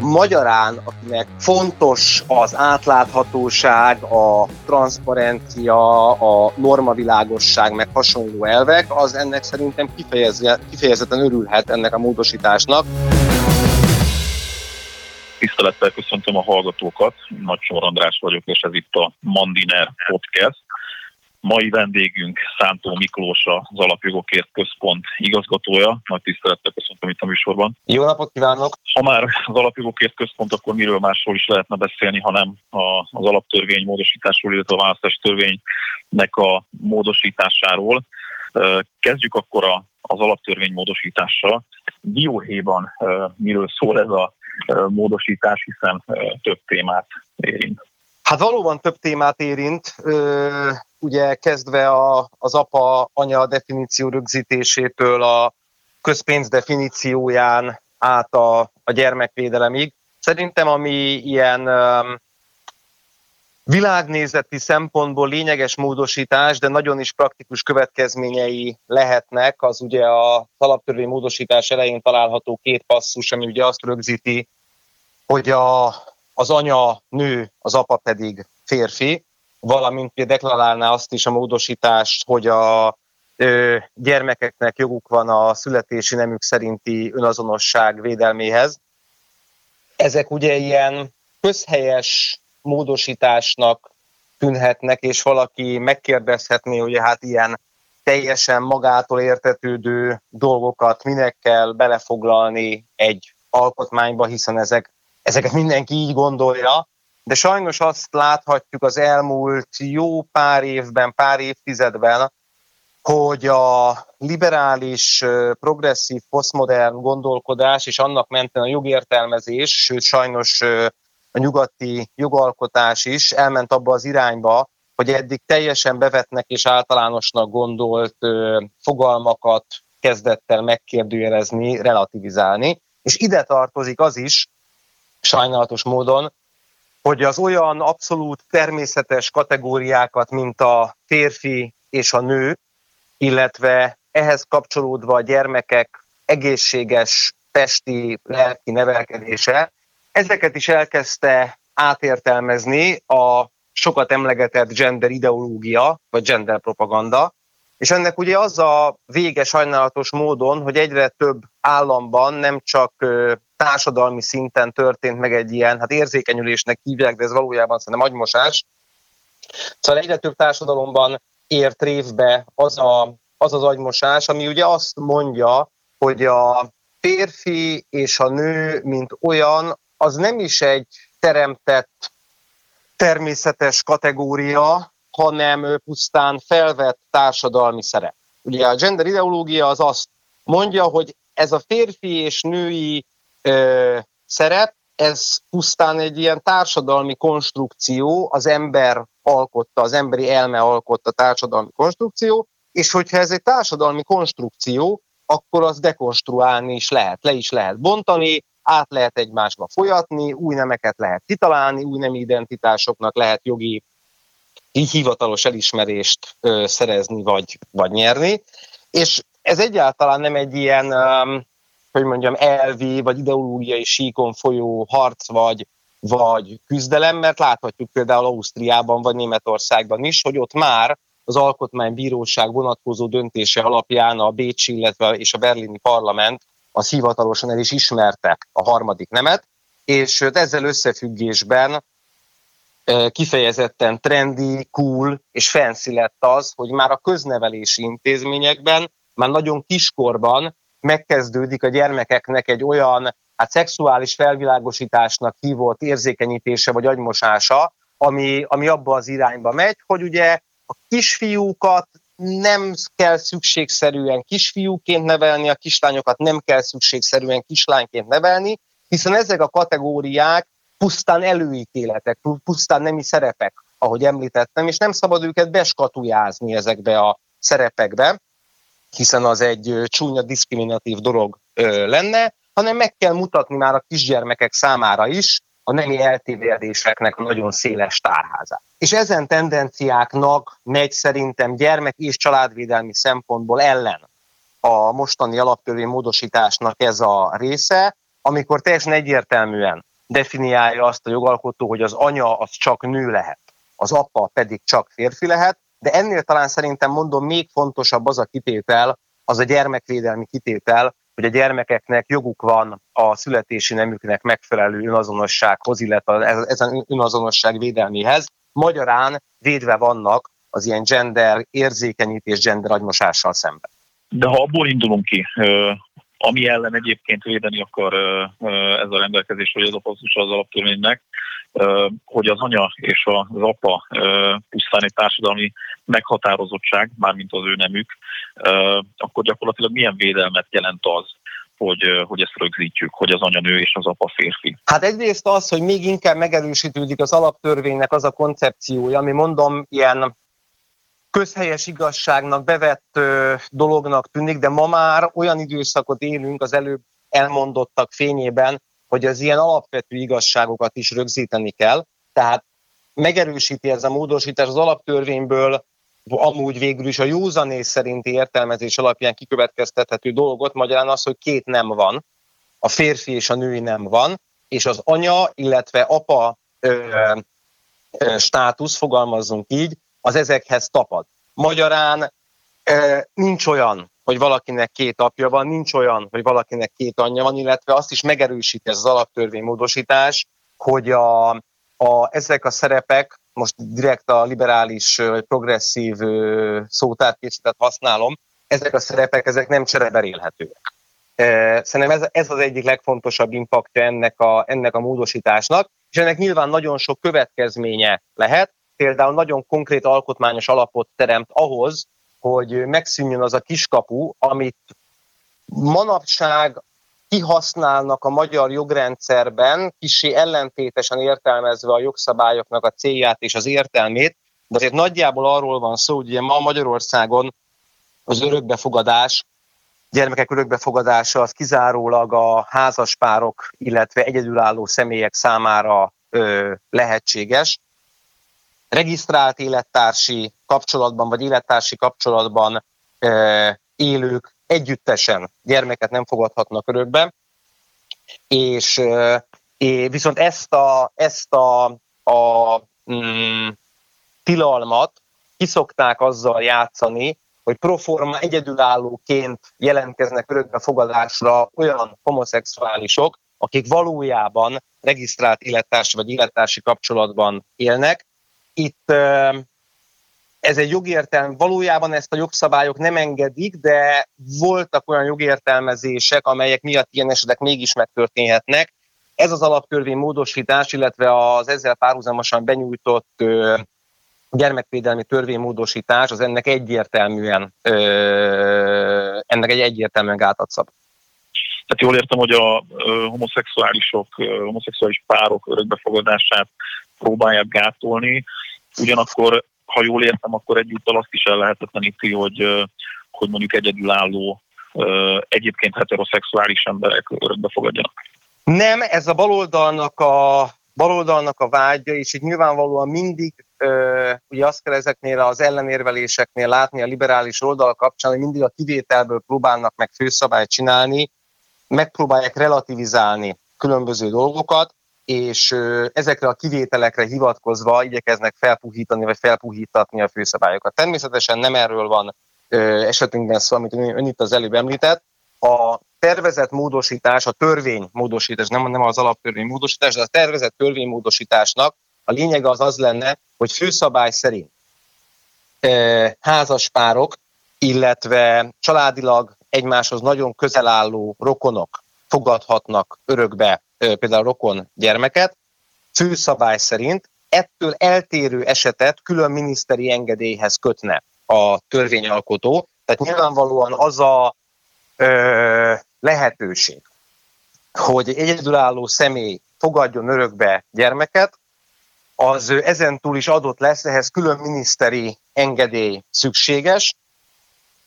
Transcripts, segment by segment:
Magyarán, akinek fontos az átláthatóság, a transzparencia, a normavilágosság, meg hasonló elvek, az ennek szerintem kifejezetten örülhet ennek a módosításnak. Tisztelettel köszöntöm a hallgatókat, Nagy Sor András vagyok, és ez itt a Mandiner Podcast. Mai vendégünk Szántó Miklós, az Alapjogokért Központ igazgatója. Nagy tisztelettel köszöntöm itt a műsorban. Jó napot kívánok! Ha már az Alapjogokért Központ, akkor miről másról is lehetne beszélni, hanem az alaptörvény módosításról, illetve a választási törvénynek a módosításáról. Kezdjük akkor az alaptörvény módosítással. Dióhéjban miről szól ez a módosítás, hiszen több témát érint. Hát valóban több témát érint, ugye kezdve a, az apa-anya definíció rögzítésétől a közpénz definícióján át a, a gyermekvédelemig. Szerintem ami ilyen világnézeti szempontból lényeges módosítás, de nagyon is praktikus következményei lehetnek, az ugye a alaptörvény módosítás elején található két passzus, ami ugye azt rögzíti, hogy a, az anya nő, az apa pedig férfi, valamint deklarálná azt is a módosítást, hogy a gyermekeknek joguk van a születési nemük szerinti önazonosság védelméhez. Ezek ugye ilyen közhelyes módosításnak tűnhetnek, és valaki megkérdezhetné, hogy hát ilyen teljesen magától értetődő dolgokat minek kell belefoglalni egy alkotmányba, hiszen ezek, ezeket mindenki így gondolja, de sajnos azt láthatjuk az elmúlt jó pár évben, pár évtizedben, hogy a liberális, progresszív, posztmodern gondolkodás és annak mentén a jogértelmezés, sőt sajnos a nyugati jogalkotás is elment abba az irányba, hogy eddig teljesen bevetnek és általánosnak gondolt fogalmakat kezdett el megkérdőjelezni, relativizálni. És ide tartozik az is, sajnálatos módon, hogy az olyan abszolút természetes kategóriákat, mint a férfi és a nő, illetve ehhez kapcsolódva a gyermekek egészséges testi, lelki nevelkedése, ezeket is elkezdte átértelmezni a sokat emlegetett gender ideológia, vagy gender propaganda, és ennek ugye az a vége sajnálatos módon, hogy egyre több államban nem csak társadalmi szinten történt meg egy ilyen, hát érzékenyülésnek hívják, de ez valójában szerintem agymosás. Szóval egyre több társadalomban ért révbe az, a, az az agymosás, ami ugye azt mondja, hogy a férfi és a nő, mint olyan, az nem is egy teremtett természetes kategória, hanem pusztán felvett társadalmi szerep. Ugye a gender ideológia az azt mondja, hogy ez a férfi és női ö, szerep, ez pusztán egy ilyen társadalmi konstrukció, az ember alkotta, az emberi elme alkotta társadalmi konstrukció, és hogyha ez egy társadalmi konstrukció, akkor az dekonstruálni is lehet, le is lehet bontani, át lehet egymásba folyatni, új nemeket lehet kitalálni, új nemi identitásoknak lehet jogi így hivatalos elismerést ö, szerezni vagy, vagy nyerni. És ez egyáltalán nem egy ilyen, um, hogy mondjam, elvi vagy ideológiai síkon folyó harc vagy, vagy küzdelem, mert láthatjuk például Ausztriában vagy Németországban is, hogy ott már az alkotmánybíróság vonatkozó döntése alapján a Bécsi, illetve és a berlini parlament az hivatalosan el is ismerte a harmadik nemet, és ezzel összefüggésben kifejezetten trendi, cool és fancy lett az, hogy már a köznevelési intézményekben, már nagyon kiskorban megkezdődik a gyermekeknek egy olyan hát szexuális felvilágosításnak hívott érzékenyítése vagy agymosása, ami, ami abba az irányba megy, hogy ugye a kisfiúkat nem kell szükségszerűen kisfiúként nevelni, a kislányokat nem kell szükségszerűen kislányként nevelni, hiszen ezek a kategóriák pusztán előítéletek, pusztán nemi szerepek, ahogy említettem, és nem szabad őket beskatujázni ezekbe a szerepekbe, hiszen az egy csúnya diszkriminatív dolog lenne, hanem meg kell mutatni már a kisgyermekek számára is a nemi eltévedéseknek nagyon széles tárházát. És ezen tendenciáknak megy szerintem gyermek és családvédelmi szempontból ellen a mostani alaptörvény módosításnak ez a része, amikor teljesen egyértelműen definiálja azt a jogalkotó, hogy az anya az csak nő lehet, az apa pedig csak férfi lehet, de ennél talán szerintem mondom még fontosabb az a kitétel, az a gyermekvédelmi kitétel, hogy a gyermekeknek joguk van a születési nemüknek megfelelő önazonossághoz, illetve ezen önazonosság védelméhez. Magyarán védve vannak az ilyen gender érzékenyítés, gender agymosással szemben. De ha abból indulunk ki, ami ellen egyébként védeni akar ez a rendelkezés, vagy az a passzus az alaptörvénynek, hogy az anya és az apa pusztán egy társadalmi meghatározottság, mármint az ő nemük, akkor gyakorlatilag milyen védelmet jelent az, hogy, hogy ezt rögzítjük, hogy az anya nő és az apa férfi. Hát egyrészt az, hogy még inkább megerősítődik az alaptörvénynek az a koncepciója, ami mondom, ilyen közhelyes igazságnak bevett dolognak tűnik, de ma már olyan időszakot élünk az előbb elmondottak fényében, hogy az ilyen alapvető igazságokat is rögzíteni kell. Tehát megerősíti ez a módosítás az alaptörvényből amúgy végül is a józanész szerinti értelmezés alapján kikövetkeztethető dolgot, magyarán az, hogy két nem van, a férfi és a női nem van, és az anya, illetve apa ö, ö, státusz, fogalmazzunk így, az ezekhez tapad. Magyarán nincs olyan, hogy valakinek két apja van, nincs olyan, hogy valakinek két anyja van, illetve azt is megerősít ez az alaptörvénymódosítás, hogy a, a, ezek a szerepek, most direkt a liberális, progresszív szótárkészletet használom, ezek a szerepek, ezek nem csereberélhetőek. Szerintem ez, ez az egyik legfontosabb impaktja ennek a, ennek a módosításnak, és ennek nyilván nagyon sok következménye lehet, például nagyon konkrét alkotmányos alapot teremt ahhoz, hogy megszűnjön az a kiskapu, amit manapság kihasználnak a magyar jogrendszerben, kisé ellentétesen értelmezve a jogszabályoknak a célját és az értelmét, de azért nagyjából arról van szó, hogy ugye ma Magyarországon az örökbefogadás, gyermekek örökbefogadása az kizárólag a házaspárok, illetve egyedülálló személyek számára ö, lehetséges. Regisztrált élettársi kapcsolatban, vagy élettársi kapcsolatban élők együttesen gyermeket nem fogadhatnak örökbe, és, és viszont ezt a, ezt a, a mm, tilalmat kiszokták azzal játszani, hogy proforma egyedülállóként jelentkeznek örökbefogadásra olyan homoszexuálisok, akik valójában regisztrált élettársi vagy élettársi kapcsolatban élnek. Itt ez egy jogértelm, valójában ezt a jogszabályok nem engedik, de voltak olyan jogértelmezések, amelyek miatt ilyen esetek mégis megtörténhetnek. Ez az alaptörvény módosítás, illetve az ezzel párhuzamosan benyújtott gyermekvédelmi törvénymódosítás, az ennek egyértelműen, ö, ennek egy egyértelműen gátat szab. Tehát jól értem, hogy a homoszexuálisok, homoszexuális párok örökbefogadását próbálják gátolni, ugyanakkor ha jól értem, akkor egyúttal azt is el lehetetleníti, hogy, hogy mondjuk egyedülálló, egyébként heteroszexuális emberek örökbe fogadjanak. Nem, ez a baloldalnak a, baloldalnak a vágya, és itt nyilvánvalóan mindig, ugye azt kell ezeknél az ellenérveléseknél látni a liberális oldal kapcsán, hogy mindig a kivételből próbálnak meg főszabályt csinálni, megpróbálják relativizálni különböző dolgokat, és ezekre a kivételekre hivatkozva igyekeznek felpuhítani vagy felpuhítatni a főszabályokat. Természetesen nem erről van esetünkben szó, amit ön itt az előbb említett. A tervezett módosítás, a törvény módosítás, nem, nem az alaptörvény módosítás, de a tervezett törvény módosításnak a lényege az az lenne, hogy főszabály szerint házaspárok, illetve családilag egymáshoz nagyon közel álló rokonok fogadhatnak örökbe például rokon gyermeket, főszabály szerint ettől eltérő esetet külön miniszteri engedélyhez kötne a törvényalkotó. Tehát nyilvánvalóan az a ö, lehetőség, hogy egy egyedülálló személy fogadjon örökbe gyermeket, az ezen túl is adott lesz, ehhez külön miniszteri engedély szükséges,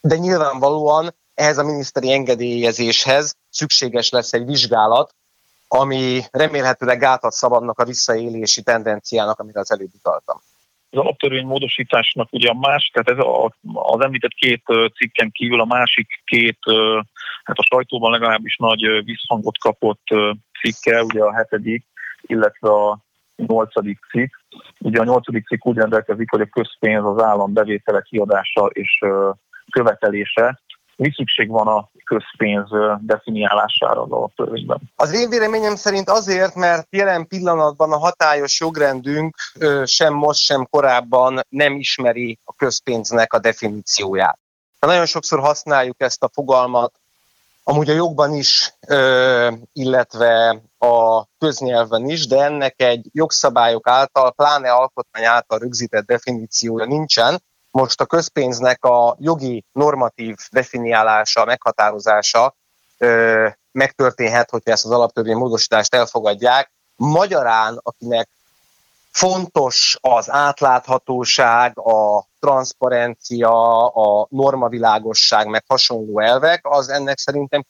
de nyilvánvalóan ehhez a miniszteri engedélyezéshez szükséges lesz egy vizsgálat, ami remélhetőleg gátat szabadnak a visszaélési tendenciának, amit az előbb utaltam. az alaptörvény módosításnak ugye a más, tehát ez a, az említett két cikken kívül a másik két, hát a sajtóban legalábbis nagy visszhangot kapott cikke, ugye a hetedik, illetve a nyolcadik cikk. Ugye a nyolcadik cikk úgy rendelkezik, hogy a közpénz az állam bevétele, kiadása és követelése. Mi szükség van a közpénz definiálására az alaptörvényben? Az én véleményem szerint azért, mert jelen pillanatban a hatályos jogrendünk sem most, sem korábban nem ismeri a közpénznek a definícióját. Nagyon sokszor használjuk ezt a fogalmat, amúgy a jogban is, illetve a köznyelven is, de ennek egy jogszabályok által, pláne alkotmány által rögzített definíciója nincsen, most a közpénznek a jogi normatív definiálása, meghatározása ö, megtörténhet, hogyha ezt az alaptörvény módosítást elfogadják. Magyarán, akinek fontos az átláthatóság, a transzparencia, a normavilágosság, meg hasonló elvek, az ennek szerintem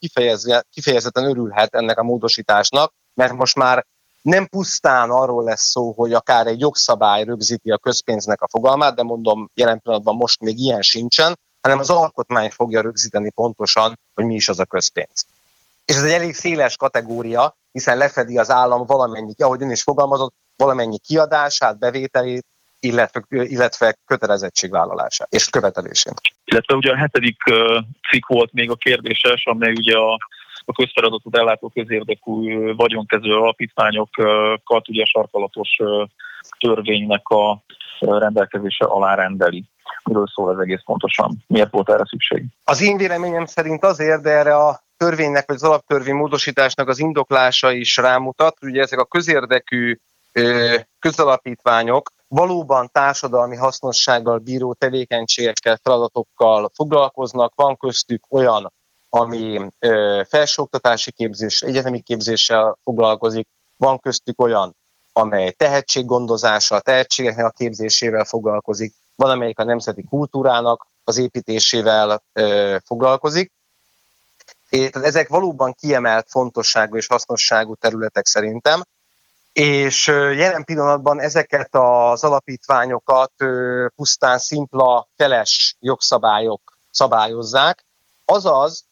kifejezetten örülhet ennek a módosításnak, mert most már nem pusztán arról lesz szó, hogy akár egy jogszabály rögzíti a közpénznek a fogalmát, de mondom, jelen pillanatban most még ilyen sincsen, hanem az alkotmány fogja rögzíteni pontosan, hogy mi is az a közpénz. És ez egy elég széles kategória, hiszen lefedi az állam valamennyi, ahogy ön is fogalmazott, valamennyi kiadását, bevételét, illetve, illetve kötelezettségvállalását és követelését. Illetve ugye a hetedik cikk volt még a kérdéses, amely ugye a a közfeladatot ellátó közérdekű vagyonkező alapítványokat ugye sarkalatos törvénynek a rendelkezése alá rendeli. Miről szól ez egész pontosan? Miért volt erre szükség? Az én véleményem szerint azért, de erre a törvénynek, vagy az alaptörvény módosításnak az indoklása is rámutat. Ugye ezek a közérdekű közalapítványok valóban társadalmi hasznossággal bíró tevékenységekkel, feladatokkal foglalkoznak. Van köztük olyan ami felsőoktatási képzés, egyetemi képzéssel foglalkozik, van köztük olyan, amely tehetséggondozással, tehetségeknek a képzésével foglalkozik, van, amelyik a nemzeti kultúrának az építésével ö, foglalkozik. É, ezek valóban kiemelt fontosságú és hasznosságú területek szerintem, és jelen pillanatban ezeket az alapítványokat pusztán szimpla, feles jogszabályok szabályozzák, azaz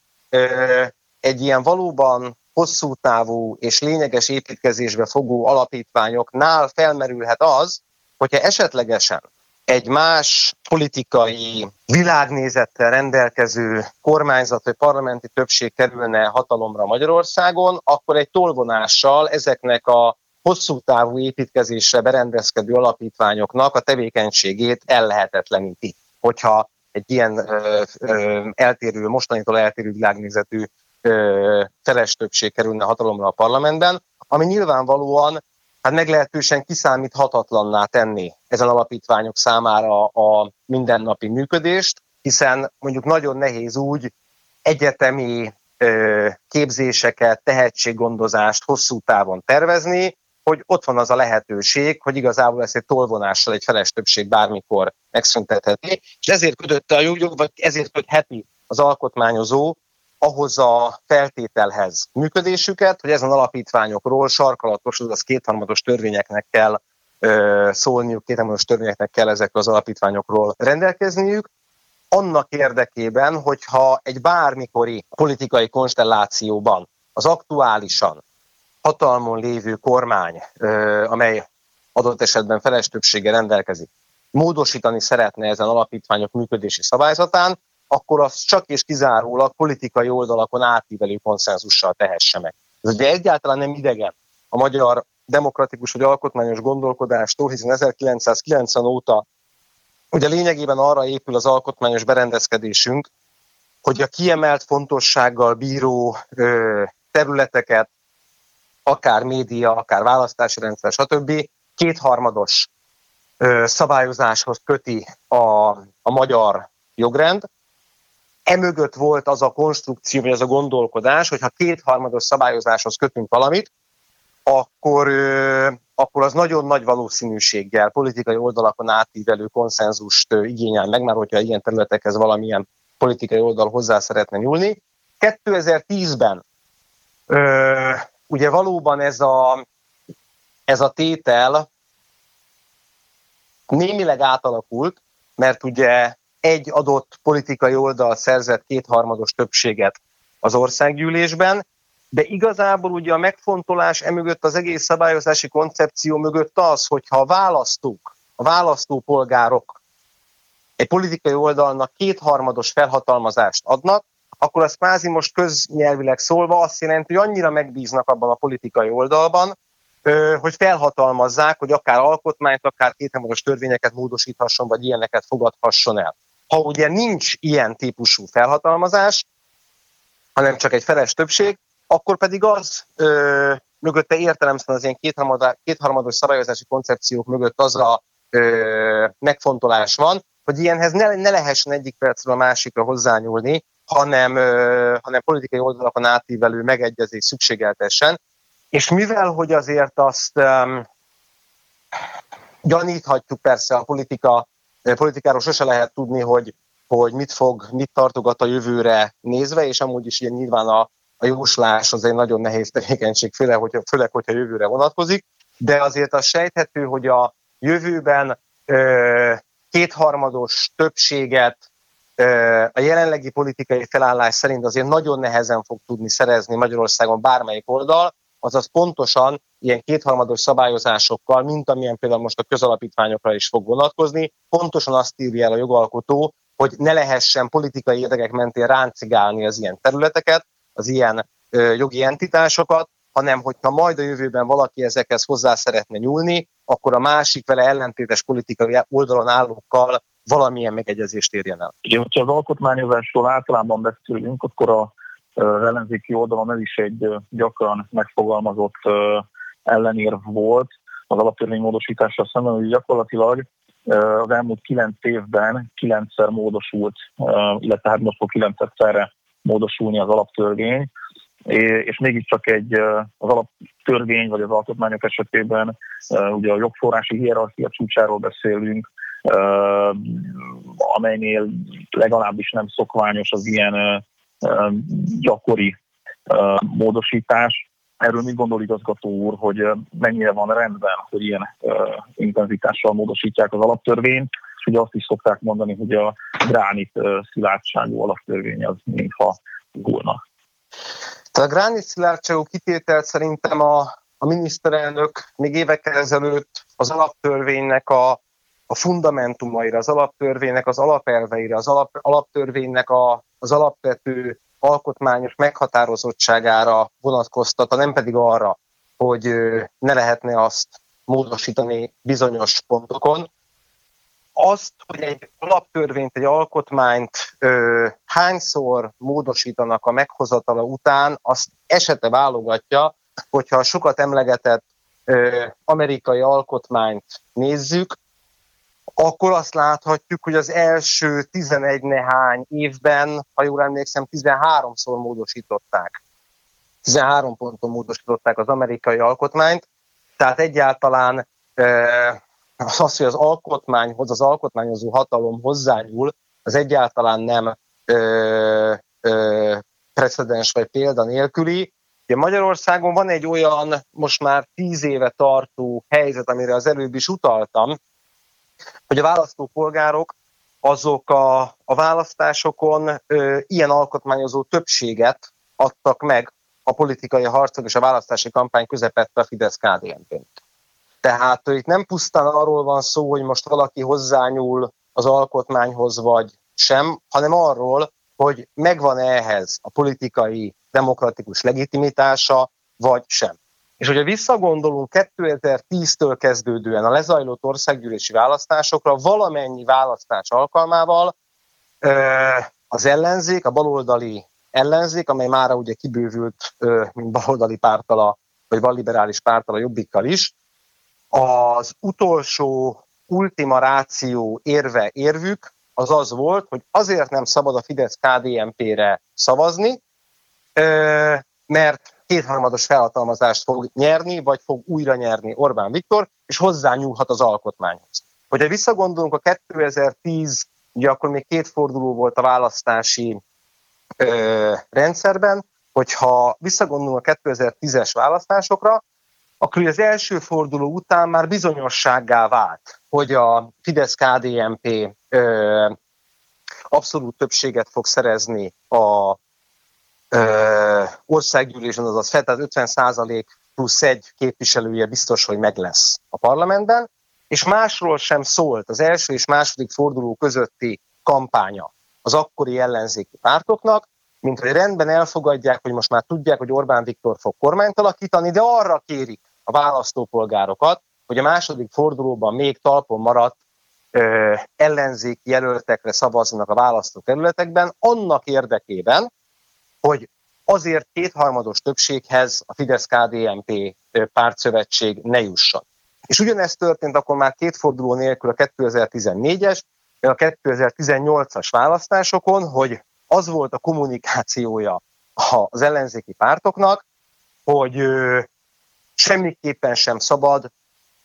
egy ilyen valóban hosszú távú és lényeges építkezésbe fogó alapítványoknál felmerülhet az, hogyha esetlegesen egy más politikai világnézettel rendelkező kormányzat vagy parlamenti többség kerülne hatalomra Magyarországon, akkor egy tolvonással ezeknek a hosszú távú építkezésre berendezkedő alapítványoknak a tevékenységét ellehetetleníti. Hogyha egy ilyen ö, ö, eltérő, mostanitól eltérő világnézetű ö, feles többség kerülne hatalomra a parlamentben, ami nyilvánvalóan hát meglehetősen kiszámíthatatlanná tenni ezen alapítványok számára a mindennapi működést, hiszen mondjuk nagyon nehéz úgy egyetemi képzéseket, tehetséggondozást hosszú távon tervezni, hogy ott van az a lehetőség, hogy igazából ezt egy tolvonással egy feles többség bármikor megszüntetheti, és ezért kötötte a jogjog, vagy ezért kötheti az alkotmányozó ahhoz a feltételhez működésüket, hogy ezen alapítványokról sarkalatos, azaz kétharmados törvényeknek kell ö, szólniuk, kétharmados törvényeknek kell ezekről az alapítványokról rendelkezniük, annak érdekében, hogyha egy bármikori politikai konstellációban az aktuálisan hatalmon lévő kormány, amely adott esetben feles többsége rendelkezik, módosítani szeretne ezen alapítványok működési szabályzatán, akkor az csak és kizárólag politikai oldalakon átívelő konszenzussal tehesse meg. Ez ugye egyáltalán nem idegen a magyar demokratikus vagy alkotmányos gondolkodástól, hiszen 1990 óta ugye lényegében arra épül az alkotmányos berendezkedésünk, hogy a kiemelt fontossággal bíró ö, területeket, akár média, akár választási rendszer, stb. kétharmados szabályozáshoz köti a, a magyar jogrend. Emögött volt az a konstrukció, vagy az a gondolkodás, hogy ha kétharmados szabályozáshoz kötünk valamit, akkor, akkor az nagyon nagy valószínűséggel politikai oldalakon átívelő konszenzust igényel meg, már hogyha ilyen területekhez valamilyen politikai oldal hozzá szeretne nyúlni. 2010-ben Ugye valóban ez a, ez a tétel némileg átalakult, mert ugye egy adott politikai oldal szerzett kétharmados többséget az országgyűlésben, de igazából ugye a megfontolás emögött az egész szabályozási koncepció mögött az, hogyha a választók, a választópolgárok egy politikai oldalnak kétharmados felhatalmazást adnak, akkor az kvázi most köznyelvileg szólva azt jelenti, hogy annyira megbíznak abban a politikai oldalban, hogy felhatalmazzák, hogy akár alkotmányt, akár kétharmados törvényeket módosíthasson, vagy ilyeneket fogadhasson el. Ha ugye nincs ilyen típusú felhatalmazás, hanem csak egy feles többség, akkor pedig az ö, mögötte értelemszerűen az ilyen kétharmados, kétharmados szabályozási koncepciók mögött az a ö, megfontolás van, hogy ilyenhez ne, ne lehessen egyik percről a másikra hozzányúlni, hanem, hanem politikai oldalakon átívelő megegyezés szükségeltessen. És mivel, hogy azért azt um, gyaníthatjuk persze a politika, politikáról sose lehet tudni, hogy, hogy mit fog, mit tartogat a jövőre nézve, és amúgy is ilyen nyilván a, a jóslás az egy nagyon nehéz tevékenység, főleg, hogyha, főleg, hogyha jövőre vonatkozik, de azért az sejthető, hogy a jövőben ö, kétharmados többséget a jelenlegi politikai felállás szerint azért nagyon nehezen fog tudni szerezni Magyarországon bármelyik oldal, azaz pontosan ilyen kétharmados szabályozásokkal, mint amilyen például most a közalapítványokra is fog vonatkozni, pontosan azt írja el a jogalkotó, hogy ne lehessen politikai érdekek mentén ráncigálni az ilyen területeket, az ilyen ö, jogi entitásokat, hanem hogyha majd a jövőben valaki ezekhez hozzá szeretne nyúlni, akkor a másik vele ellentétes politikai oldalon állókkal valamilyen megegyezést érjen el. Igen, hogyha az alkotmányozásról általában beszélünk, akkor a az ellenzéki oldalon ez is egy gyakran megfogalmazott ellenérv volt az alaptörvénymódosításra szemben, hogy gyakorlatilag az elmúlt kilenc évben kilencszer módosult, illetve hát most fog kilencszerre módosulni az alaptörvény, és mégiscsak egy az alaptörvény vagy az alkotmányok esetében ugye a jogforrási hierarchia csúcsáról beszélünk, amelynél legalábbis nem szokványos az ilyen gyakori módosítás. Erről mit gondol igazgató úr, hogy mennyire van rendben, hogy ilyen intenzitással módosítják az alaptörvényt, és ugye azt is szokták mondani, hogy a gránit szilárdságú alaptörvény az mintha gulna. A gránit szilárdságú kitételt szerintem a, a miniszterelnök még évekkel ezelőtt az alaptörvénynek a, a fundamentumaira, az alaptörvénynek az alapelveire, az alap, alaptörvénynek a, az alapvető alkotmányos meghatározottságára vonatkoztat, nem pedig arra, hogy ne lehetne azt módosítani bizonyos pontokon. Azt, hogy egy alaptörvényt, egy alkotmányt ö, hányszor módosítanak a meghozatala után, azt esete válogatja, hogyha a sokat emlegetett ö, amerikai alkotmányt nézzük, akkor azt láthatjuk, hogy az első 11 nehány évben, ha jól emlékszem, 13-szor módosították. 13 ponton módosították az amerikai alkotmányt, tehát egyáltalán az, hogy az alkotmányhoz, az alkotmányozó hatalom hozzányúl, az egyáltalán nem ö, ö, precedens vagy példa nélküli. Ugye Magyarországon van egy olyan most már tíz éve tartó helyzet, amire az előbb is utaltam, hogy a választópolgárok azok a, a választásokon ö, ilyen alkotmányozó többséget adtak meg a politikai harcok és a választási kampány közepette a fidesz kdnp Tehát itt nem pusztán arról van szó, hogy most valaki hozzányúl az alkotmányhoz vagy sem, hanem arról, hogy megvan -e ehhez a politikai demokratikus legitimitása, vagy sem. És hogyha visszagondolunk 2010-től kezdődően a lezajlott országgyűlési választásokra, valamennyi választás alkalmával az ellenzék, a baloldali ellenzék, amely már ugye kibővült, mint baloldali pártala, vagy balliberális pártala jobbikkal is, az utolsó ultima ráció érve érvük az az volt, hogy azért nem szabad a Fidesz KDNP-re szavazni, mert kétharmados felhatalmazást fog nyerni, vagy fog újra nyerni Orbán Viktor, és hozzányúlhat az alkotmányhoz. Hogyha visszagondolunk a 2010, ugye akkor még két forduló volt a választási ö, rendszerben, hogyha visszagondolunk a 2010-es választásokra, akkor az első forduló után már bizonyossággá vált, hogy a Fidesz-KDNP abszolút többséget fog szerezni a országgyűlésen, azaz fel, tehát 50 százalék plusz egy képviselője biztos, hogy meg lesz a parlamentben, és másról sem szólt az első és második forduló közötti kampánya az akkori ellenzéki pártoknak, mint hogy rendben elfogadják, hogy most már tudják, hogy Orbán Viktor fog kormányt alakítani, de arra kérik a választópolgárokat, hogy a második fordulóban még talpon maradt ö, ellenzéki jelöltekre szavaznak a választókerületekben, annak érdekében, hogy azért kétharmados többséghez a Fidesz-KDNP pártszövetség ne jusson. És ugyanezt történt akkor már két forduló nélkül a 2014-es, a 2018-as választásokon, hogy az volt a kommunikációja az ellenzéki pártoknak, hogy semmiképpen sem szabad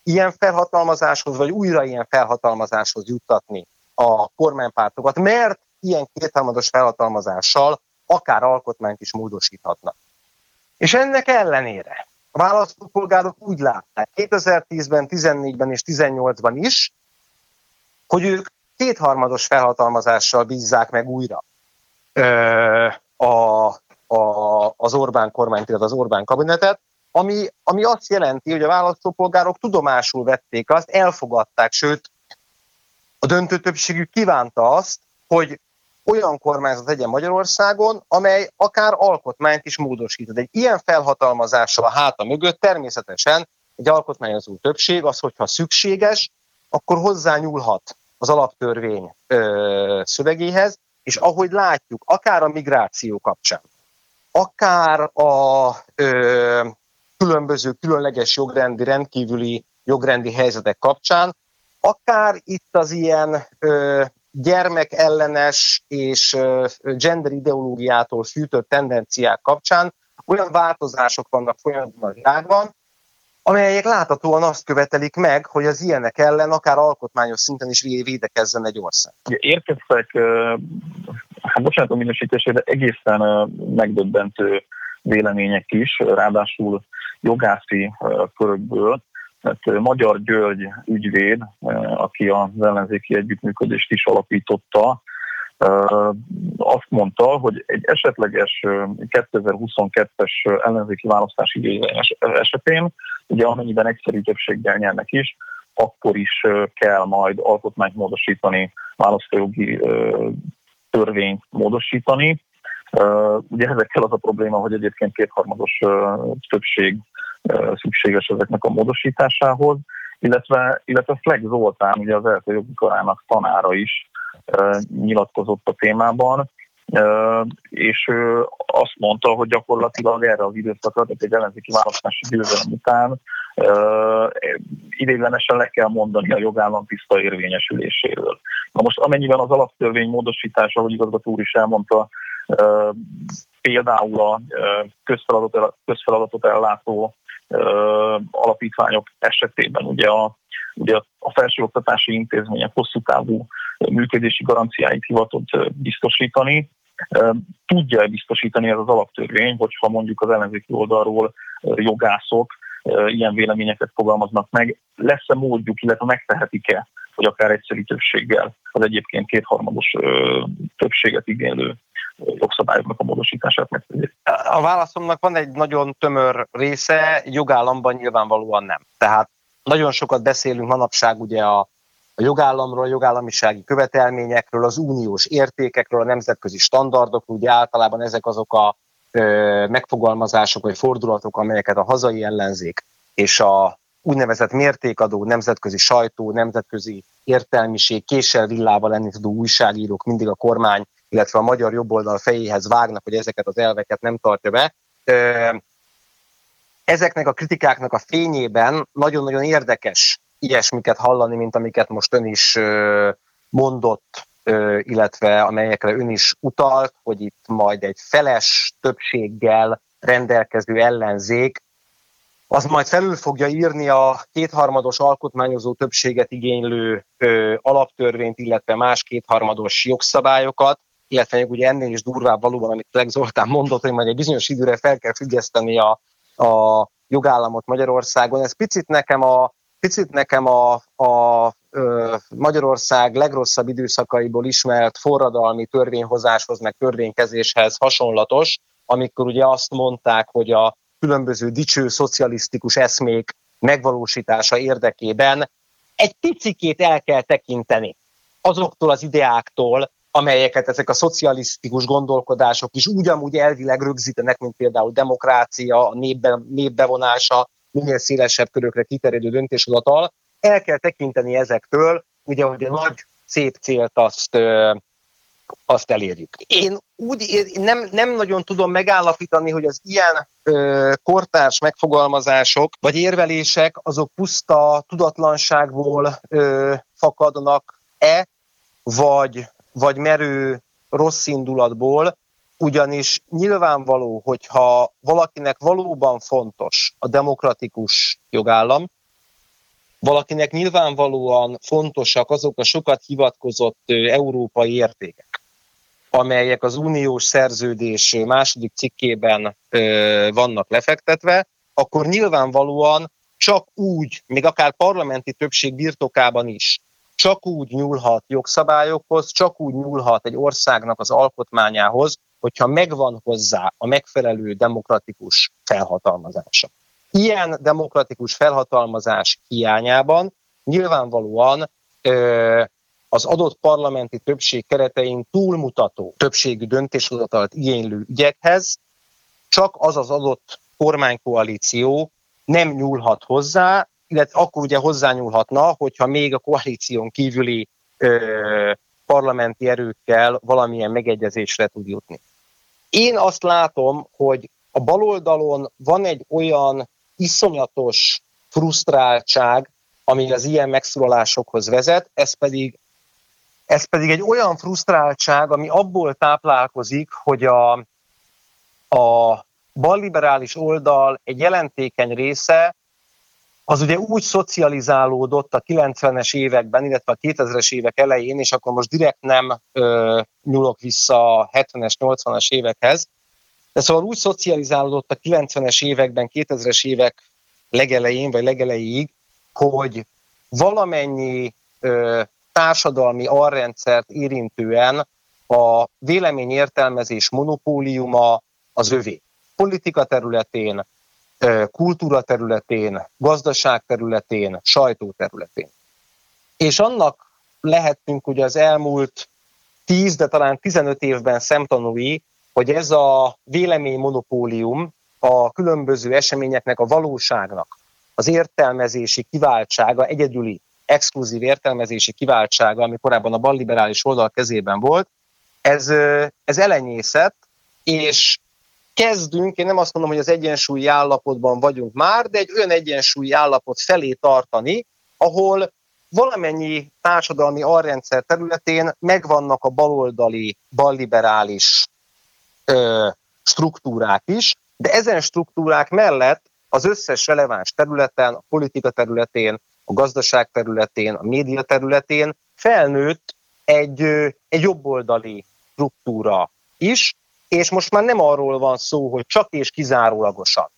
ilyen felhatalmazáshoz, vagy újra ilyen felhatalmazáshoz juttatni a kormánypártokat, mert ilyen kétharmados felhatalmazással akár alkotmányt is módosíthatnak. És ennek ellenére a választópolgárok úgy látták 2010-ben, 14-ben és 18-ban is, hogy ők kétharmados felhatalmazással bízzák meg újra ö, a, a, az Orbán kormányt, illetve az Orbán kabinetet, ami, ami azt jelenti, hogy a választópolgárok tudomásul vették azt, elfogadták, sőt, a döntő többségük kívánta azt, hogy olyan kormányzat legyen Magyarországon, amely akár alkotmányt is módosít. Egy ilyen felhatalmazással a háta mögött természetesen egy alkotmányozó többség az, hogyha szükséges, akkor hozzányúlhat az alaptörvény ö, szövegéhez, és ahogy látjuk, akár a migráció kapcsán, akár a ö, különböző különleges jogrendi, rendkívüli jogrendi helyzetek kapcsán, akár itt az ilyen ö, gyermekellenes és gender ideológiától fűtött tendenciák kapcsán olyan változások vannak folyamatban a világban, amelyek láthatóan azt követelik meg, hogy az ilyenek ellen akár alkotmányos szinten is védekezzen egy ország. Érkeztek, hát bocsánat a minősítésére, egészen megdöbbentő vélemények is, ráadásul jogászi körökből. Tehát Magyar György ügyvéd, aki az ellenzéki együttműködést is alapította, azt mondta, hogy egy esetleges 2022-es ellenzéki választási esetén, ugye amennyiben egyszerű többséggel nyernek is, akkor is kell majd alkotmányt módosítani, választójogi törvényt módosítani. Ugye ezekkel az a probléma, hogy egyébként kétharmados többség szükséges ezeknek a módosításához, illetve, illetve Fleck Zoltán, ugye az első jogi karának tanára is nyilatkozott a témában, és ő azt mondta, hogy gyakorlatilag erre az időszakra, tehát egy ellenzéki választási győzelem után idéglenesen le kell mondani a jogállam tiszta érvényesüléséről. Na most amennyiben az alaptörvény módosítása, ahogy igazgató úr is elmondta, például a közfeladatot, közfeladatot ellátó alapítványok esetében ugye a, ugye a felsőoktatási intézmények hosszú távú működési garanciáit hivatott biztosítani. Tudja-e biztosítani ez az alaptörvény, hogyha mondjuk az ellenzéki oldalról jogászok ilyen véleményeket fogalmaznak meg, lesz-e módjuk, illetve megtehetik-e, hogy akár egyszerű többséggel az egyébként kétharmados többséget igénylő jogszabályoknak a módosítását megtegyék? A válaszomnak van egy nagyon tömör része, jogállamban nyilvánvalóan nem. Tehát nagyon sokat beszélünk manapság ugye a, a jogállamról, a jogállamisági követelményekről, az uniós értékekről, a nemzetközi standardokról, ugye általában ezek azok a ö, megfogalmazások vagy fordulatok, amelyeket a hazai ellenzék és a úgynevezett mértékadó nemzetközi sajtó, nemzetközi értelmiség, késsel villával lenni tudó újságírók mindig a kormány illetve a magyar jobboldal fejéhez vágnak, hogy ezeket az elveket nem tartja be. Ezeknek a kritikáknak a fényében nagyon-nagyon érdekes ilyesmiket hallani, mint amiket most ön is mondott, illetve amelyekre ön is utalt, hogy itt majd egy feles többséggel rendelkező ellenzék, az majd felül fogja írni a kétharmados alkotmányozó többséget igénylő ö, alaptörvényt, illetve más kétharmados jogszabályokat, illetve még ugye ennél is durvább valóban, amit Leg Zoltán mondott, hogy majd egy bizonyos időre fel kell függeszteni a, a jogállamot Magyarországon. Ez picit nekem a, picit nekem a, a Magyarország legrosszabb időszakaiból ismert forradalmi törvényhozáshoz, meg törvénykezéshez hasonlatos, amikor ugye azt mondták, hogy a különböző dicső szocialisztikus eszmék megvalósítása érdekében egy picikét el kell tekinteni azoktól az ideáktól, amelyeket ezek a szocialisztikus gondolkodások is ugyanúgy elvileg rögzítenek, mint például demokrácia, a népbe, népbevonása, minél szélesebb körökre kiterjedő döntéshozatal. El kell tekinteni ezektől, ugye, hogy a nagy szép célt azt, azt elérjük. Én úgy én nem, nem nagyon tudom megállapítani, hogy az ilyen ö, kortárs megfogalmazások vagy érvelések azok puszta tudatlanságból ö, fakadnak-e, vagy, vagy merő rossz indulatból, ugyanis nyilvánvaló, hogyha valakinek valóban fontos a demokratikus jogállam, valakinek nyilvánvalóan fontosak azok a sokat hivatkozott európai értékek, amelyek az uniós szerződés második cikkében vannak lefektetve, akkor nyilvánvalóan csak úgy, még akár parlamenti többség birtokában is, csak úgy nyúlhat jogszabályokhoz, csak úgy nyúlhat egy országnak az alkotmányához, hogyha megvan hozzá a megfelelő demokratikus felhatalmazása. Ilyen demokratikus felhatalmazás hiányában nyilvánvalóan ö, az adott parlamenti többség keretein túlmutató többségű döntéshozatalt igénylő ügyekhez csak az az adott kormánykoalíció nem nyúlhat hozzá, illetve akkor ugye hozzányúlhatna, hogyha még a koalíción kívüli ö, parlamenti erőkkel valamilyen megegyezésre tud jutni. Én azt látom, hogy a baloldalon van egy olyan iszonyatos frusztráltság, ami az ilyen megszólalásokhoz vezet, ez pedig, ez pedig egy olyan frusztráltság, ami abból táplálkozik, hogy a, a balliberális oldal egy jelentékeny része az ugye úgy szocializálódott a 90-es években, illetve a 2000-es évek elején, és akkor most direkt nem ö, nyúlok vissza a 70-es, 80-as évekhez, de szóval úgy szocializálódott a 90-es években, 2000-es évek legelején, vagy legelejéig, hogy valamennyi ö, társadalmi arrendszert érintően a véleményértelmezés monopóliuma az övé. Politika területén, kultúra területén, gazdaság területén, sajtó területén. És annak lehettünk ugye az elmúlt 10, de talán 15 évben szemtanúi, hogy ez a vélemény monopólium a különböző eseményeknek a valóságnak az értelmezési kiváltsága, egyedüli, exkluzív értelmezési kiváltsága, ami korábban a balliberális oldal kezében volt, ez, ez elenyészett, és kezdünk, én nem azt mondom, hogy az egyensúlyi állapotban vagyunk már, de egy olyan egyensúlyi állapot felé tartani, ahol valamennyi társadalmi arrendszer területén megvannak a baloldali, balliberális ö, struktúrák is, de ezen struktúrák mellett az összes releváns területen, a politika területén, a gazdaság területén, a média területén felnőtt egy, egy jobboldali struktúra is, és most már nem arról van szó, hogy csak és kizárólagosan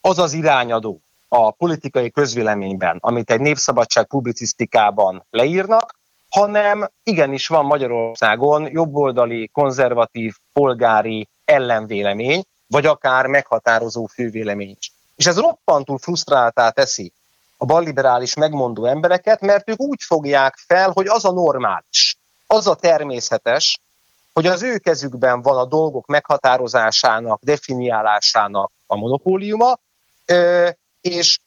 az az irányadó a politikai közvéleményben, amit egy népszabadság publicisztikában leírnak, hanem igenis van Magyarországon jobboldali, konzervatív, polgári ellenvélemény, vagy akár meghatározó fővélemény is. És ez roppantul frusztráltá teszi a balliberális megmondó embereket, mert ők úgy fogják fel, hogy az a normális, az a természetes, hogy az ő kezükben van a dolgok meghatározásának, definiálásának a monopóliuma, és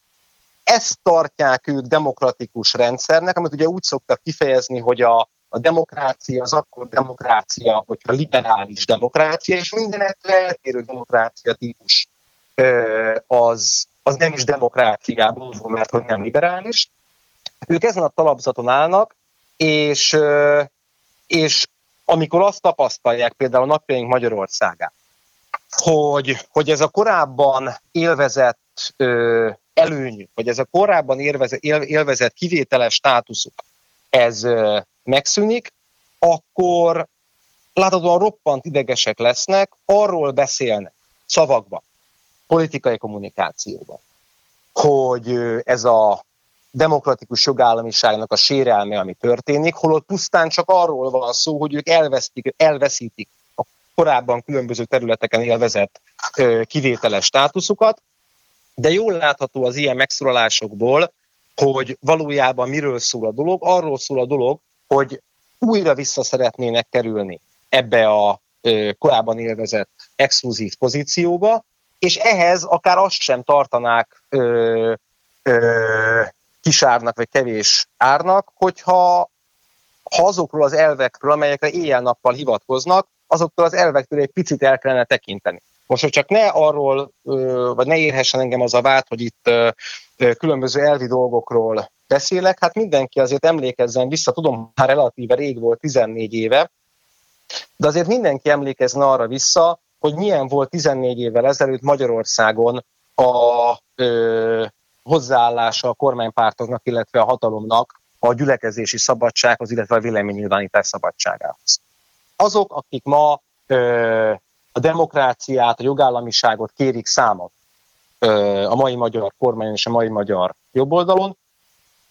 ezt tartják ők demokratikus rendszernek, amit ugye úgy szoktak kifejezni, hogy a, a demokrácia az akkor demokrácia, hogyha liberális demokrácia, és minden eltérő demokrácia típus az, az nem is demokráciából van, mert hogy nem liberális. Ők ezen a talapzaton állnak, és, és amikor azt tapasztalják például a napjaink Magyarországán, hogy, hogy ez a korábban élvezett ö, előnyük, vagy ez a korábban élvezett, élvezett kivételes státuszuk, ez ö, megszűnik, akkor láthatóan roppant idegesek lesznek, arról beszélnek szavakban, politikai kommunikációban, hogy ez a demokratikus jogállamiságnak a sérelme, ami történik, holott pusztán csak arról van szó, hogy ők elvesztik, elveszítik a korábban különböző területeken élvezett kivételes státuszukat, de jól látható az ilyen megszólalásokból, hogy valójában miről szól a dolog. Arról szól a dolog, hogy újra vissza szeretnének kerülni ebbe a korábban élvezett exkluzív pozícióba, és ehhez akár azt sem tartanák ö, ö, kisárnak vagy kevés árnak, hogyha ha azokról az elvekről, amelyekre éjjel-nappal hivatkoznak, azoktól az elvektől egy picit el kellene tekinteni. Most, hogy csak ne arról, vagy ne érhessen engem az a vád, hogy itt különböző elvi dolgokról beszélek, hát mindenki azért emlékezzen vissza, tudom, már relatíve rég volt, 14 éve, de azért mindenki emlékezne arra vissza, hogy milyen volt 14 évvel ezelőtt Magyarországon a hozzáállása a kormánypártoknak, illetve a hatalomnak a gyülekezési szabadsághoz, illetve a véleménynyilvánítás szabadságához. Azok, akik ma ö, a demokráciát, a jogállamiságot kérik számot ö, a mai magyar kormányon és a mai magyar jobboldalon,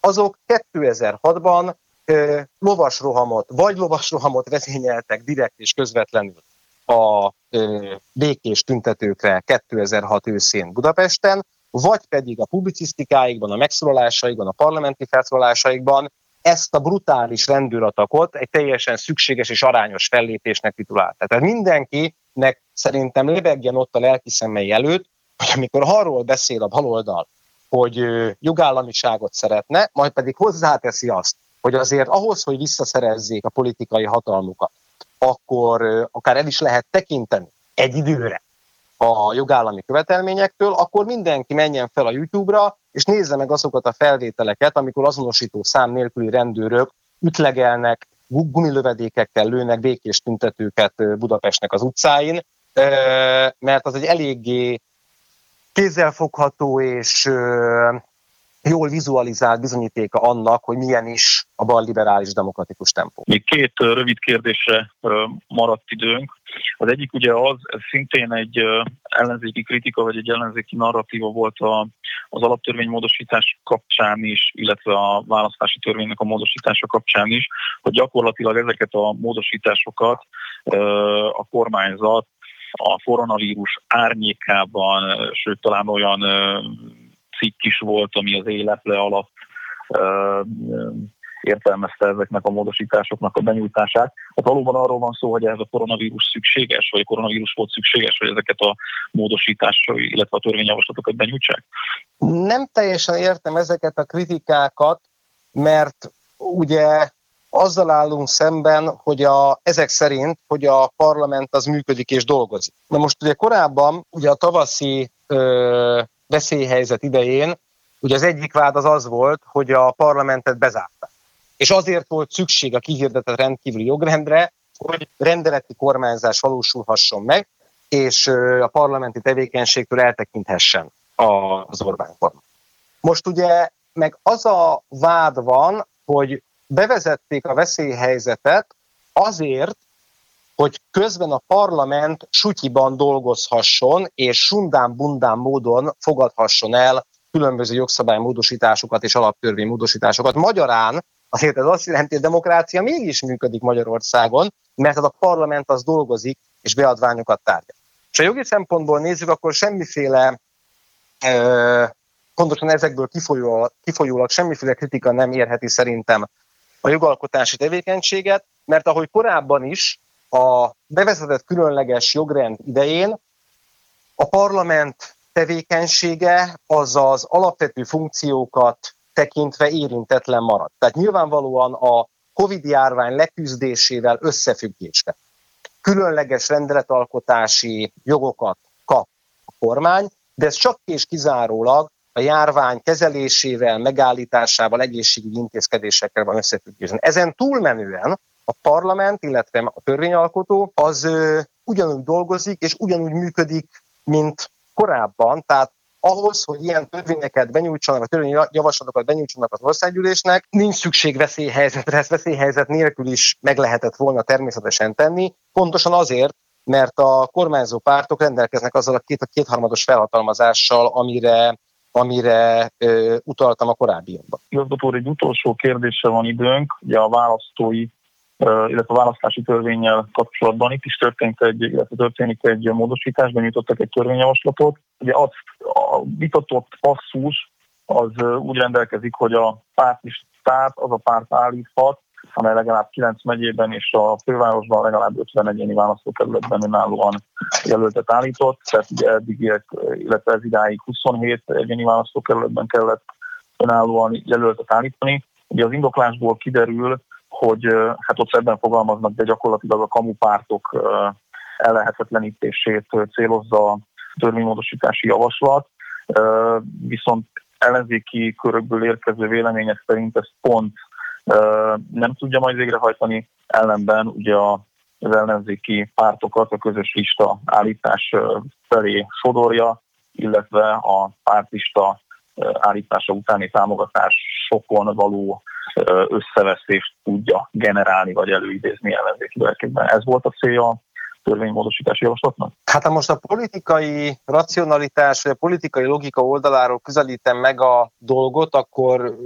azok 2006-ban ö, lovasrohamot, vagy lovasrohamot vezényeltek direkt és közvetlenül a ö, békés tüntetőkre 2006 őszén Budapesten, vagy pedig a publicisztikáikban, a megszólalásaikban, a parlamenti felszólalásaikban ezt a brutális rendőratakot egy teljesen szükséges és arányos fellépésnek titulált. Tehát mindenkinek szerintem lebegjen ott a lelki szemei előtt, hogy amikor arról beszél a baloldal, hogy jogállamiságot szeretne, majd pedig hozzáteszi azt, hogy azért ahhoz, hogy visszaszerezzék a politikai hatalmukat, akkor akár el is lehet tekinteni egy időre a jogállami követelményektől, akkor mindenki menjen fel a YouTube-ra, és nézze meg azokat a felvételeket, amikor azonosító szám nélküli rendőrök ütlegelnek, gumilövedékekkel lőnek békés tüntetőket Budapestnek az utcáin, mert az egy eléggé kézzelfogható és jól vizualizált bizonyítéka annak, hogy milyen is a bal liberális demokratikus tempó. Még két rövid kérdésre maradt időnk. Az egyik ugye az, ez szintén egy ellenzéki kritika, vagy egy ellenzéki narratíva volt az alaptörvénymódosítás kapcsán is, illetve a választási törvénynek a módosítása kapcsán is, hogy gyakorlatilag ezeket a módosításokat a kormányzat a koronavírus árnyékában, sőt talán olyan cikk is volt, ami az életle alatt értelmezte ezeknek a módosításoknak a benyújtását. Hát valóban arról van szó, hogy ez a koronavírus szükséges, vagy a koronavírus volt szükséges, hogy ezeket a módosításai, illetve a törvényjavaslatokat benyújtsák? Nem teljesen értem ezeket a kritikákat, mert ugye azzal állunk szemben, hogy a, ezek szerint, hogy a parlament az működik és dolgozik. Na most ugye korábban, ugye a tavaszi ö, veszélyhelyzet idején, ugye az egyik vád az az volt, hogy a parlamentet bezárták. És azért volt szükség a kihirdetett rendkívüli jogrendre, hogy rendeleti kormányzás valósulhasson meg, és a parlamenti tevékenységtől eltekinthessen az Orbán kormány. Most ugye meg az a vád van, hogy bevezették a veszélyhelyzetet azért, hogy közben a parlament sutyiban dolgozhasson, és sundán-bundán módon fogadhasson el különböző jogszabálymódosításokat és alaptörvénymódosításokat. Magyarán azért ez azt jelenti, hogy a demokrácia mégis működik Magyarországon, mert az a parlament az dolgozik és beadványokat tárgya. És a jogi szempontból nézzük, akkor semmiféle, pontosan ezekből kifolyólag, kifolyólag semmiféle kritika nem érheti szerintem a jogalkotási tevékenységet, mert ahogy korábban is a bevezetett különleges jogrend idején a parlament tevékenysége az az alapvető funkciókat tekintve érintetlen maradt. Tehát nyilvánvalóan a COVID járvány leküzdésével összefüggésben különleges rendeletalkotási jogokat kap a kormány, de ez csak és kizárólag a járvány kezelésével, megállításával, egészségügyi intézkedésekkel van összefüggésben. Ezen túlmenően a parlament, illetve a törvényalkotó az ugyanúgy dolgozik, és ugyanúgy működik, mint korábban, tehát ahhoz, hogy ilyen törvényeket benyújtsanak, a törvényjavaslatokat benyújtsanak az országgyűlésnek, nincs szükség veszélyhelyzetre, ezt veszélyhelyzet nélkül is meg lehetett volna természetesen tenni, pontosan azért, mert a kormányzó pártok rendelkeznek azzal a két, a kétharmados felhatalmazással, amire, amire ö, utaltam a korábbiakban. Igazgató, egy utolsó kérdésre van időnk, ugye a választói illetve a választási törvényel kapcsolatban itt is történt egy, illetve történik egy módosítás, benyújtottak egy törvényjavaslatot. Ugye azt a vitatott passzus az úgy rendelkezik, hogy a pártlistát az a párt állíthat, amely legalább 9 megyében és a fővárosban legalább 50 egyéni választókerületben önállóan jelöltet állított, tehát ugye eddig, illetve ez idáig 27 egyéni választókerületben kellett önállóan jelöltet állítani. Ugye az indoklásból kiderül, hogy hát ott ebben fogalmaznak, de gyakorlatilag a kamupártok ellehetetlenítését célozza a törvénymódosítási javaslat, viszont ellenzéki körökből érkező vélemények szerint ez pont nem tudja majd végrehajtani, ellenben ugye az ellenzéki pártokat a közös lista állítás felé sodorja, illetve a pártlista állítása utáni támogatásokon való összeveszést tudja generálni vagy előidézni ellenzéki verkekben. Ez volt a célja a törvénymódosítási javaslatnak? Hát ha most a politikai racionalitás vagy a politikai logika oldaláról közelítem meg a dolgot, akkor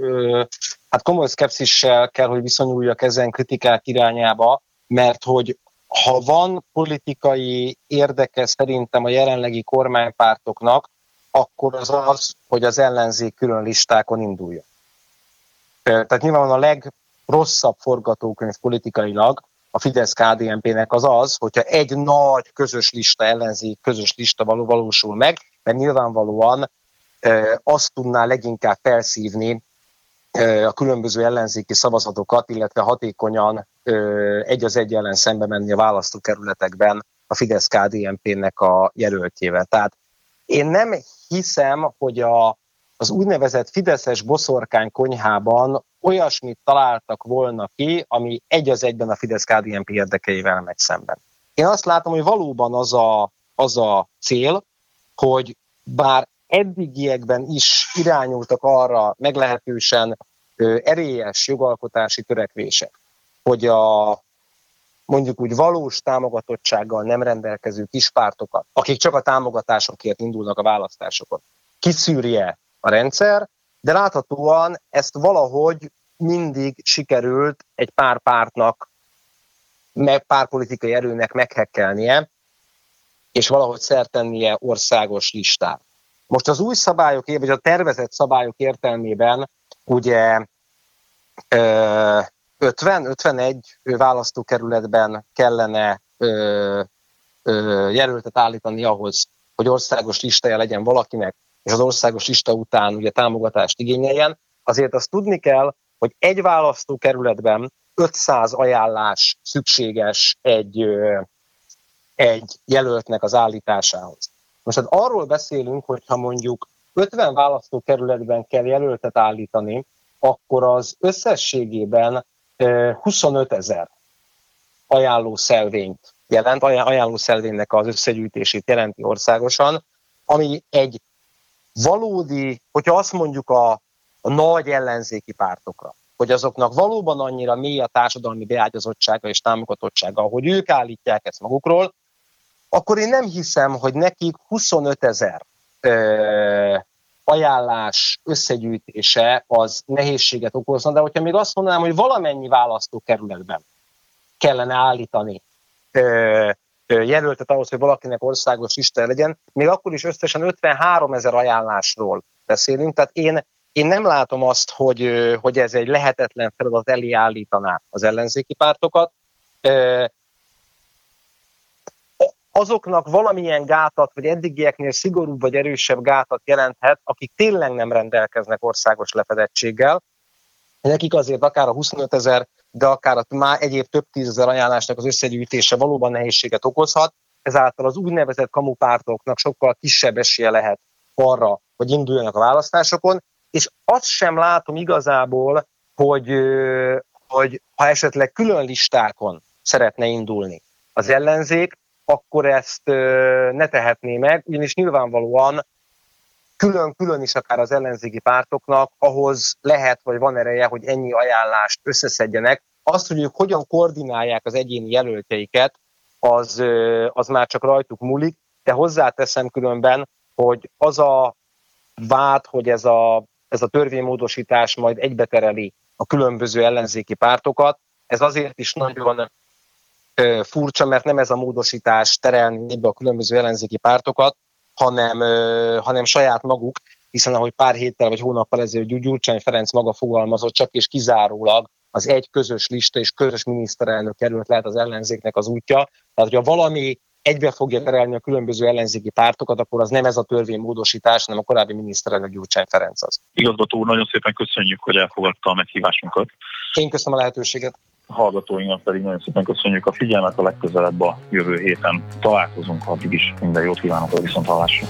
hát komoly szkepszissel kell, hogy viszonyuljak ezen kritikák irányába, mert hogy ha van politikai érdeke szerintem a jelenlegi kormánypártoknak, akkor az az, hogy az ellenzék külön listákon indulja. Tehát nyilván a legrosszabb forgatókönyv politikailag a Fidesz-KDNP-nek az az, hogyha egy nagy közös lista ellenzék, közös lista való, valósul meg, mert nyilvánvalóan azt tudná leginkább felszívni a különböző ellenzéki szavazatokat, illetve hatékonyan egy az egy ellen szembe menni a választókerületekben a Fidesz-KDNP-nek a jelöltjével. Tehát én nem hiszem, hogy a az úgynevezett Fideszes boszorkány konyhában olyasmit találtak volna ki, ami egy az egyben a fidesz KDNP érdekeivel megy szemben. Én azt látom, hogy valóban az a, az a cél, hogy bár eddigiekben is irányultak arra meglehetősen erélyes jogalkotási törekvések, hogy a mondjuk úgy valós támogatottsággal nem rendelkező kispártokat, akik csak a támogatásokért indulnak a választásokon, kiszűrje a rendszer, de láthatóan ezt valahogy mindig sikerült egy pár pártnak, meg pár politikai erőnek meghekkelnie, és valahogy szertennie országos listát. Most az új szabályok, vagy a tervezett szabályok értelmében ugye 50-51 választókerületben kellene jelöltet állítani ahhoz, hogy országos listája legyen valakinek, és az országos lista után ugye támogatást igényeljen, azért azt tudni kell, hogy egy választókerületben 500 ajánlás szükséges egy, egy jelöltnek az állításához. Most hát arról beszélünk, hogy ha mondjuk 50 választókerületben kell jelöltet állítani, akkor az összességében 25 ezer ajánló szelvényt jelent, ajánló szelvénynek az összegyűjtését jelenti országosan, ami egy valódi, hogyha azt mondjuk a, a nagy ellenzéki pártokra, hogy azoknak valóban annyira mély a társadalmi beágyazottsága és támogatottsága, hogy ők állítják ezt magukról, akkor én nem hiszem, hogy nekik 25 ezer ajánlás összegyűjtése az nehézséget okozna, de hogyha még azt mondanám, hogy valamennyi választókerületben kellene állítani ö, jelöltet ahhoz, hogy valakinek országos lista legyen, még akkor is összesen 53 ezer ajánlásról beszélünk, tehát én, én nem látom azt, hogy, hogy ez egy lehetetlen feladat elé állítaná az ellenzéki pártokat. Azoknak valamilyen gátat, vagy eddigieknél szigorúbb vagy erősebb gátat jelenthet, akik tényleg nem rendelkeznek országos lefedettséggel. Nekik azért akár a 25 ezer de akár a már egyéb több tízezer ajánlásnak az összegyűjtése valóban nehézséget okozhat, ezáltal az úgynevezett kamupártoknak sokkal kisebb esélye lehet arra, hogy induljanak a választásokon, és azt sem látom igazából, hogy, hogy ha esetleg külön listákon szeretne indulni az ellenzék, akkor ezt ne tehetné meg, ugyanis nyilvánvalóan külön-külön is akár az ellenzéki pártoknak, ahhoz lehet, vagy van ereje, hogy ennyi ajánlást összeszedjenek. Azt, hogy ők hogyan koordinálják az egyéni jelöltjeiket, az, az már csak rajtuk múlik, de hozzáteszem különben, hogy az a vád, hogy ez a, ez a törvénymódosítás majd egybetereli a különböző ellenzéki pártokat, ez azért is nagyon furcsa, mert nem ez a módosítás terelni a különböző ellenzéki pártokat, hanem, hanem saját maguk, hiszen ahogy pár héttel vagy hónappal ezelőtt Gyurcsány Ferenc maga fogalmazott, csak és kizárólag az egy közös lista és közös miniszterelnök került lehet az ellenzéknek az útja. Tehát, hogyha valami egybe fogja terelni a különböző ellenzéki pártokat, akkor az nem ez a törvénymódosítás, hanem a korábbi miniszterelnök Gyurcsány Ferenc az. Igazgató úr, nagyon szépen köszönjük, hogy elfogadta a meghívásunkat. Én köszönöm a lehetőséget. Hallgatóinknak pedig nagyon szépen köszönjük a figyelmet, a legközelebb a jövő héten találkozunk, addig is minden jót kívánok a viszonthallásra.